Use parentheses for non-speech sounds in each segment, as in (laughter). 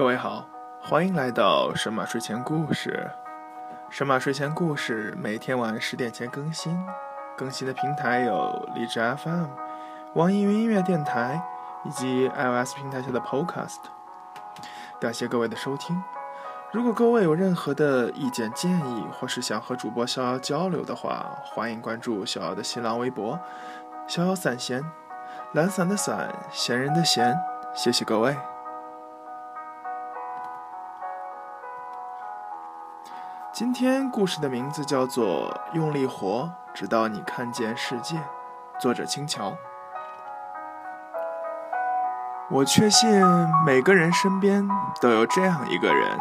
各位好，欢迎来到神马睡前故事。神马睡前故事每天晚十点前更新，更新的平台有荔枝 FM、网易云音乐电台以及 iOS 平台下的 Podcast。感谢各位的收听。如果各位有任何的意见建议，或是想和主播逍遥交流的话，欢迎关注逍遥的新浪微博“逍遥散闲”，懒散的散，闲人的闲。谢谢各位。今天故事的名字叫做《用力活，直到你看见世界》，作者青桥。我确信每个人身边都有这样一个人，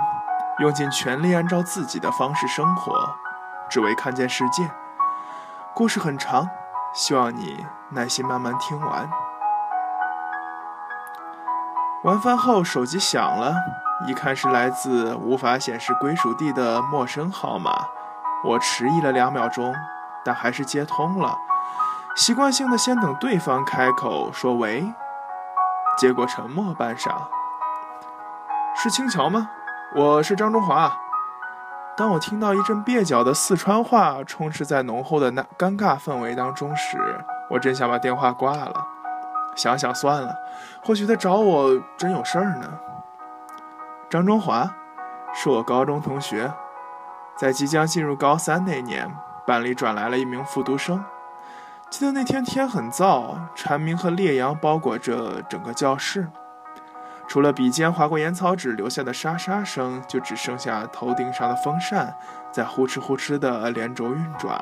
用尽全力按照自己的方式生活，只为看见世界。故事很长，希望你耐心慢慢听完。晚饭后，手机响了。一看是来自无法显示归属地的陌生号码，我迟疑了两秒钟，但还是接通了。习惯性的先等对方开口说“喂”，结果沉默半晌。是青桥吗？我是张中华。当我听到一阵蹩脚的四川话充斥在浓厚的那尴尬氛围当中时，我真想把电话挂了。想想算了，或许他找我真有事儿呢。张中华是我高中同学，在即将进入高三那年，班里转来了一名复读生。记得那天天很燥，蝉鸣和烈阳包裹着整个教室，除了笔尖划过烟草纸留下的沙沙声，就只剩下头顶上的风扇在呼哧呼哧的连轴运转。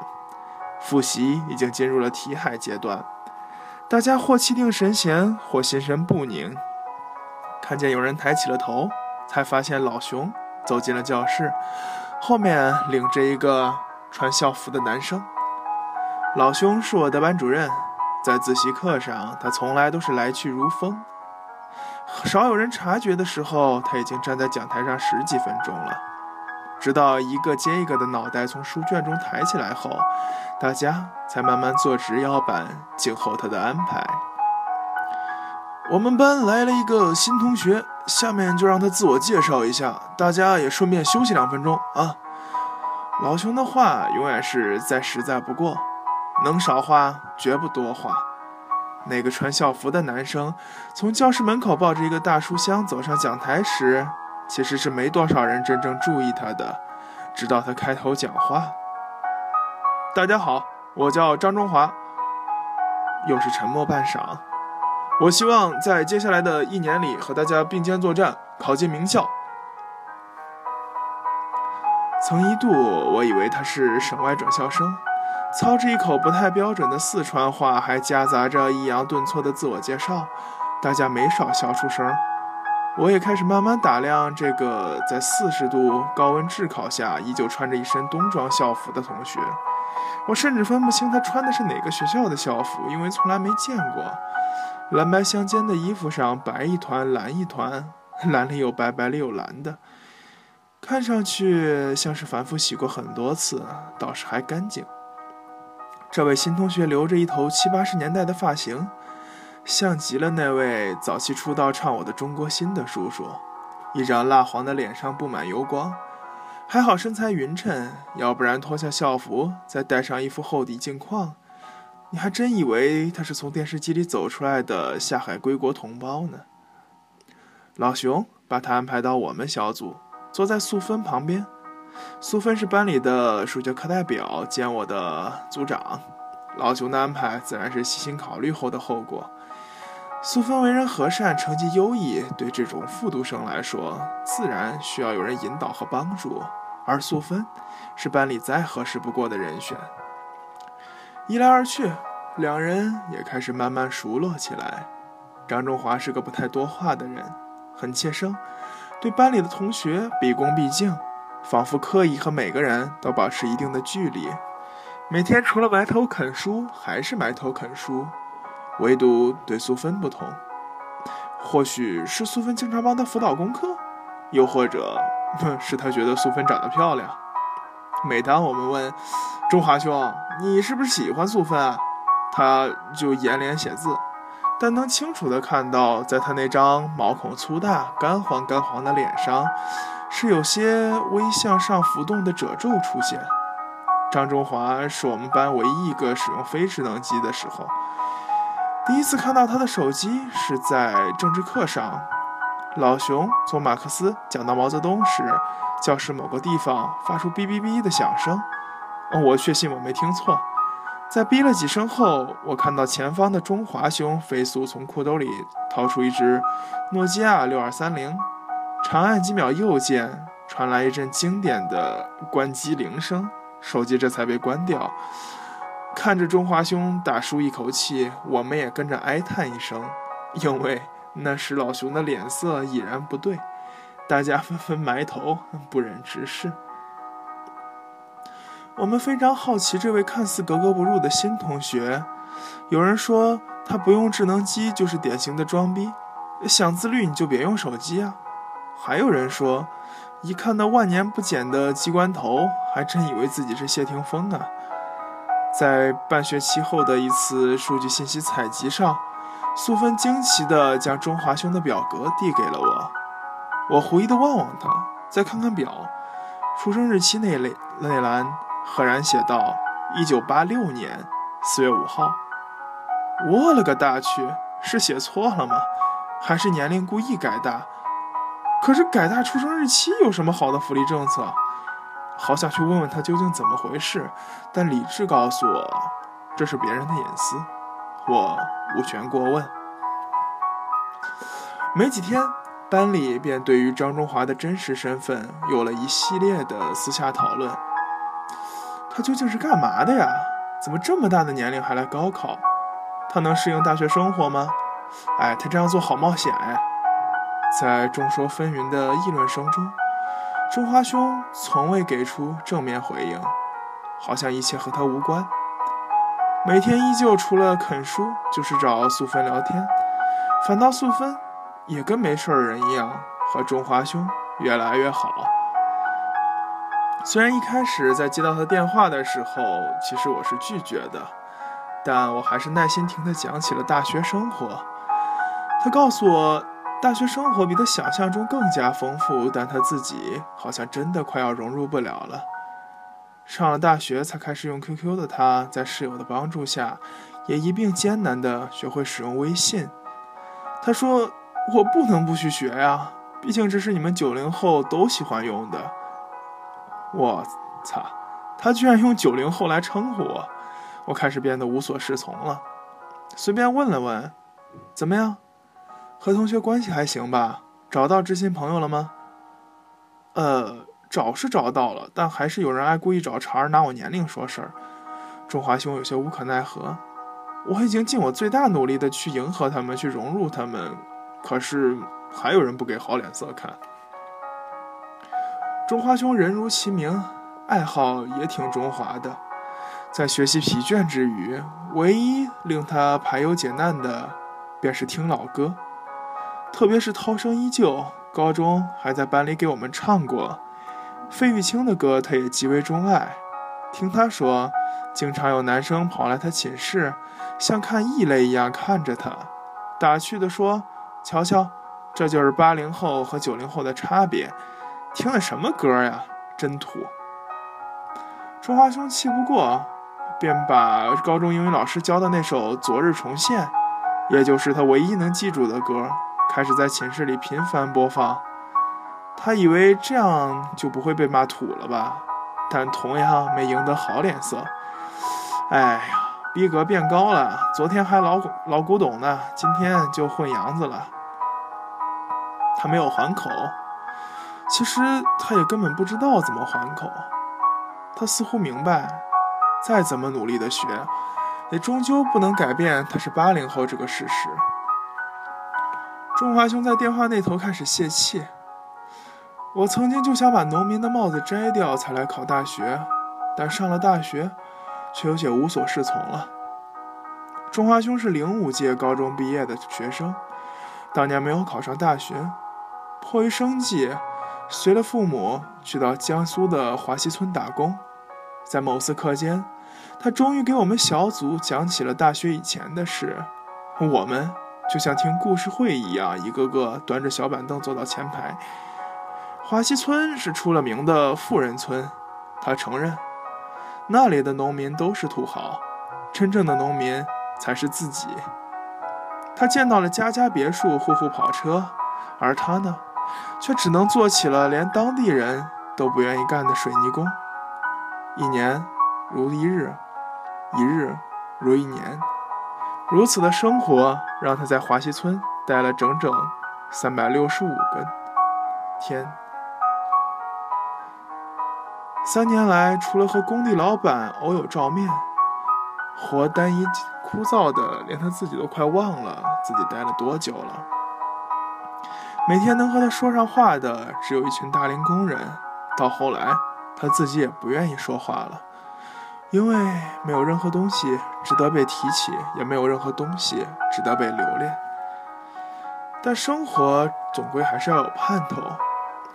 复习已经进入了题海阶段，大家或气定神闲，或心神不宁。看见有人抬起了头。才发现老熊走进了教室，后面领着一个穿校服的男生。老熊是我的班主任，在自习课上，他从来都是来去如风。少有人察觉的时候，他已经站在讲台上十几分钟了。直到一个接一个的脑袋从书卷中抬起来后，大家才慢慢坐直腰板，静候他的安排。我们班来了一个新同学。下面就让他自我介绍一下，大家也顺便休息两分钟啊。老熊的话永远是再实在不过，能少话绝不多话。那个穿校服的男生从教室门口抱着一个大书箱走上讲台时，其实是没多少人真正注意他的，直到他开头讲话。大家好，我叫张中华。又是沉默半晌。我希望在接下来的一年里和大家并肩作战，考进名校。曾一度，我以为他是省外转校生，操着一口不太标准的四川话，还夹杂着抑扬顿挫的自我介绍，大家没少笑出声。我也开始慢慢打量这个在四十度高温炙烤下依旧穿着一身冬装校服的同学。我甚至分不清他穿的是哪个学校的校服，因为从来没见过。蓝白相间的衣服上，白一团，蓝一团，(laughs) 蓝里有白，白里有蓝的，看上去像是反复洗过很多次，倒是还干净。这位新同学留着一头七八十年代的发型，像极了那位早期出道唱我的中国心的叔叔。一张蜡黄的脸上布满油光，还好身材匀称，要不然脱下校服，再戴上一副厚底镜框。你还真以为他是从电视机里走出来的下海归国同胞呢？老熊把他安排到我们小组，坐在素芬旁边。素芬是班里的数学课代表兼我的组长。老熊的安排自然是细心考虑后的后果。素芬为人和善，成绩优异，对这种复读生来说，自然需要有人引导和帮助。而素芬是班里再合适不过的人选。一来二去，两人也开始慢慢熟络起来。张中华是个不太多话的人，很怯生，对班里的同学毕恭毕敬，仿佛刻意和每个人都保持一定的距离。每天除了埋头啃书，还是埋头啃书，唯独对苏芬不同。或许是苏芬经常帮他辅导功课，又或者 (laughs) 是他觉得苏芬长得漂亮。每当我们问中华兄，你是不是喜欢素芬？他就掩脸写字，但能清楚地看到，在他那张毛孔粗大、干黄干黄的脸上，是有些微向上浮动的褶皱出现。张中华是我们班唯一一个使用非智能机的时候。第一次看到他的手机是在政治课上，老熊从马克思讲到毛泽东时，教室某个地方发出哔哔哔的响声。哦我确信我没听错。在哔了几声后，我看到前方的中华兄飞速从裤兜里掏出一只诺基亚六二三零，长按几秒右键，传来一阵经典的关机铃声，手机这才被关掉。看着中华兄大舒一口气，我们也跟着哀叹一声，因为那时老熊的脸色已然不对，大家纷纷埋头不忍直视。我们非常好奇这位看似格格不入的新同学，有人说他不用智能机就是典型的装逼，想自律你就别用手机啊。还有人说，一看到万年不减的机关头，还真以为自己是谢霆锋啊。在半学期后的一次数据信息采集上，素芬惊奇地将中华兄的表格递给了我。我狐疑地望望他，再看看表，出生日期那类那栏赫然写道：一九八六年四月五号。我勒个大去，是写错了吗？还是年龄故意改大？可是改大出生日期有什么好的福利政策？好想去问问他究竟怎么回事，但理智告诉我，这是别人的隐私，我无权过问。没几天，班里便对于张中华的真实身份有了一系列的私下讨论。他究竟是干嘛的呀？怎么这么大的年龄还来高考？他能适应大学生活吗？哎，他这样做好冒险哎！在众说纷纭的议论声中。中华兄从未给出正面回应，好像一切和他无关。每天依旧除了啃书就是找素芬聊天，反倒素芬也跟没事人一样和中华兄越来越好。虽然一开始在接到他电话的时候，其实我是拒绝的，但我还是耐心听他讲起了大学生活。他告诉我。大学生活比他想象中更加丰富，但他自己好像真的快要融入不了了。上了大学才开始用 QQ 的他，在室友的帮助下，也一并艰难地学会使用微信。他说：“我不能不去学呀，毕竟这是你们九零后都喜欢用的。”我操，他居然用九零后来称呼我，我开始变得无所适从了。随便问了问：“怎么样？”和同学关系还行吧？找到知心朋友了吗？呃，找是找到了，但还是有人爱故意找茬，拿我年龄说事儿。中华兄有些无可奈何。我已经尽我最大努力的去迎合他们，去融入他们，可是还有人不给好脸色看。中华兄人如其名，爱好也挺中华的。在学习疲倦之余，唯一令他排忧解难的，便是听老歌。特别是涛声依旧，高中还在班里给我们唱过费玉清的歌，他也极为钟爱。听他说，经常有男生跑来他寝室，像看异类一样看着他，打趣地说：“瞧瞧，这就是八零后和九零后的差别。听的什么歌呀？真土！”中华兄气不过，便把高中英语老师教的那首《昨日重现》，也就是他唯一能记住的歌。开始在寝室里频繁播放，他以为这样就不会被骂土了吧？但同样没赢得好脸色。哎呀，逼格变高了，昨天还老老古董呢，今天就混洋子了。他没有还口，其实他也根本不知道怎么还口。他似乎明白，再怎么努力的学，也终究不能改变他是八零后这个事实。中华兄在电话那头开始泄气。我曾经就想把农民的帽子摘掉才来考大学，但上了大学，却有些无所适从了。中华兄是零五届高中毕业的学生，当年没有考上大学，迫于生计，随了父母去到江苏的华西村打工。在某次课间，他终于给我们小组讲起了大学以前的事，我们。就像听故事会一样，一个个端着小板凳坐到前排。华西村是出了名的富人村，他承认，那里的农民都是土豪，真正的农民才是自己。他见到了家家别墅、户户跑车，而他呢，却只能做起了连当地人都不愿意干的水泥工。一年如一日，一日如一年，如此的生活让他在华西村待了整整三百六十五个天。三年来，除了和工地老板偶有照面，活单一枯燥的，连他自己都快忘了自己待了多久了。每天能和他说上话的，只有一群大龄工人。到后来，他自己也不愿意说话了，因为没有任何东西值得被提起，也没有任何东西值得被留恋。但生活总归还是要有盼头。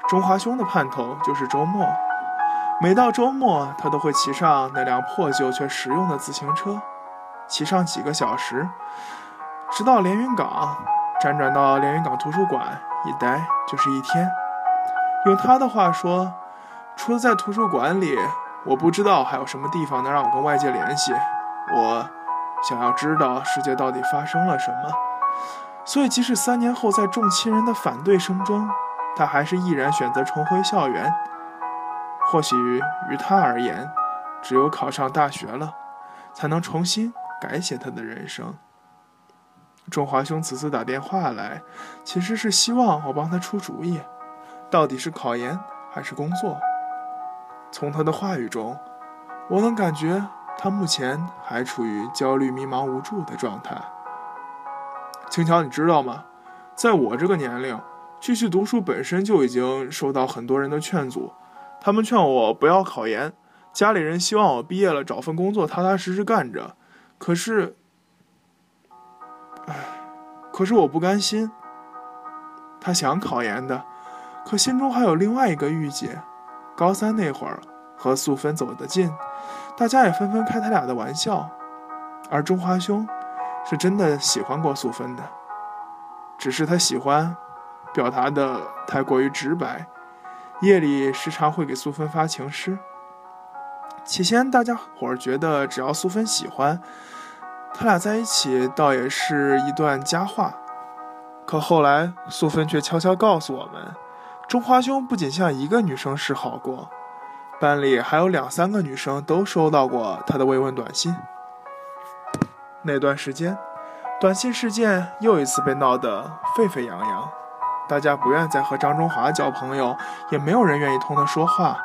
中华兄的盼头就是周末。每到周末，他都会骑上那辆破旧却实用的自行车，骑上几个小时，直到连云港，辗转到连云港图书馆，一待就是一天。用他的话说，除了在图书馆里，我不知道还有什么地方能让我跟外界联系。我想要知道世界到底发生了什么，所以即使三年后在众亲人的反对声中，他还是毅然选择重回校园。或许于他而言，只有考上大学了，才能重新改写他的人生。中华兄此次打电话来，其实是希望我帮他出主意，到底是考研还是工作。从他的话语中，我能感觉他目前还处于焦虑、迷茫、无助的状态。青桥，你知道吗？在我这个年龄，继续读书本身就已经受到很多人的劝阻。他们劝我不要考研，家里人希望我毕业了找份工作踏踏实实干着。可是，可是我不甘心。他想考研的，可心中还有另外一个郁结。高三那会儿和素芬走得近，大家也纷纷开他俩的玩笑。而中华兄是真的喜欢过素芬的，只是他喜欢表达的太过于直白。夜里时常会给素芬发情诗。起先大家伙儿觉得只要素芬喜欢，他俩在一起倒也是一段佳话。可后来素芬却悄悄告诉我们，中华兄不仅向一个女生示好过，班里还有两三个女生都收到过他的慰问短信。那段时间，短信事件又一次被闹得沸沸扬扬。大家不愿再和张中华交朋友，也没有人愿意同他说话，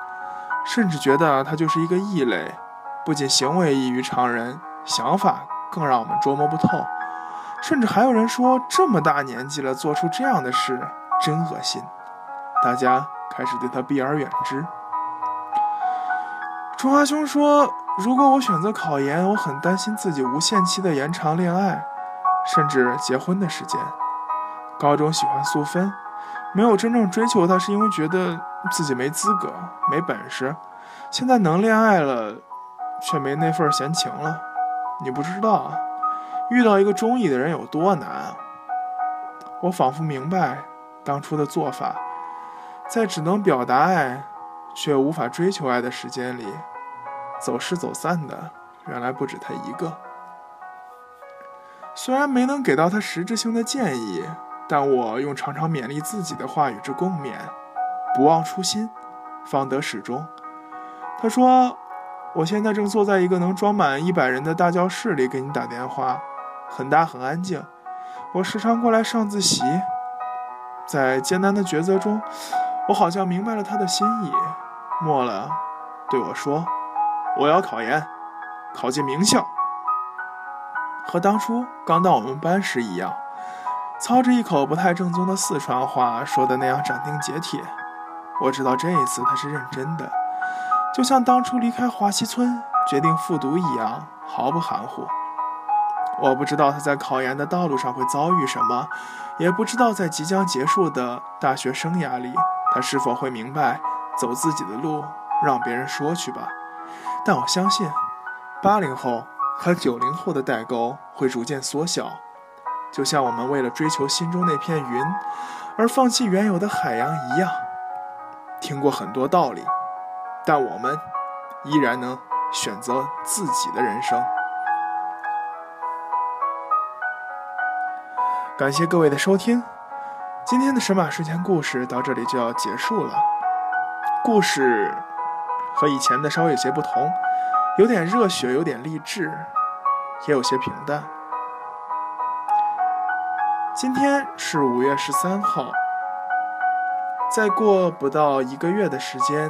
甚至觉得他就是一个异类，不仅行为异于常人，想法更让我们捉摸不透。甚至还有人说，这么大年纪了，做出这样的事，真恶心。大家开始对他避而远之。中华兄说：“如果我选择考研，我很担心自己无限期的延长恋爱，甚至结婚的时间。”高中喜欢素芬，没有真正追求她，是因为觉得自己没资格、没本事。现在能恋爱了，却没那份闲情了。你不知道啊，遇到一个中意的人有多难！我仿佛明白当初的做法，在只能表达爱，却无法追求爱的时间里，走失走散的，原来不止他一个。虽然没能给到他实质性的建议。但我用常常勉励自己的话语之共勉，不忘初心，方得始终。他说：“我现在正坐在一个能装满一百人的大教室里给你打电话，很大很安静。我时常过来上自习，在艰难的抉择中，我好像明白了他的心意。末了，对我说：我要考研，考进名校，和当初刚到我们班时一样。”操着一口不太正宗的四川话说的那样斩钉截铁，我知道这一次他是认真的，就像当初离开华西村决定复读一样，毫不含糊。我不知道他在考研的道路上会遭遇什么，也不知道在即将结束的大学生涯里，他是否会明白走自己的路，让别人说去吧。但我相信，八零后和九零后的代沟会逐渐缩小。就像我们为了追求心中那片云而放弃原有的海洋一样。听过很多道理，但我们依然能选择自己的人生。感谢各位的收听，今天的神马睡前故事到这里就要结束了。故事和以前的稍微有些不同，有点热血，有点励志，也有些平淡。今天是五月十三号，再过不到一个月的时间，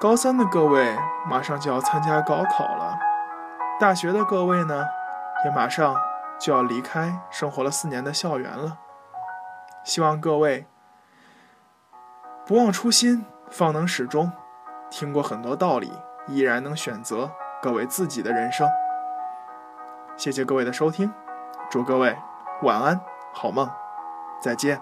高三的各位马上就要参加高考了，大学的各位呢，也马上就要离开生活了四年的校园了。希望各位不忘初心，方能始终。听过很多道理，依然能选择各位自己的人生。谢谢各位的收听，祝各位晚安。好梦，再见。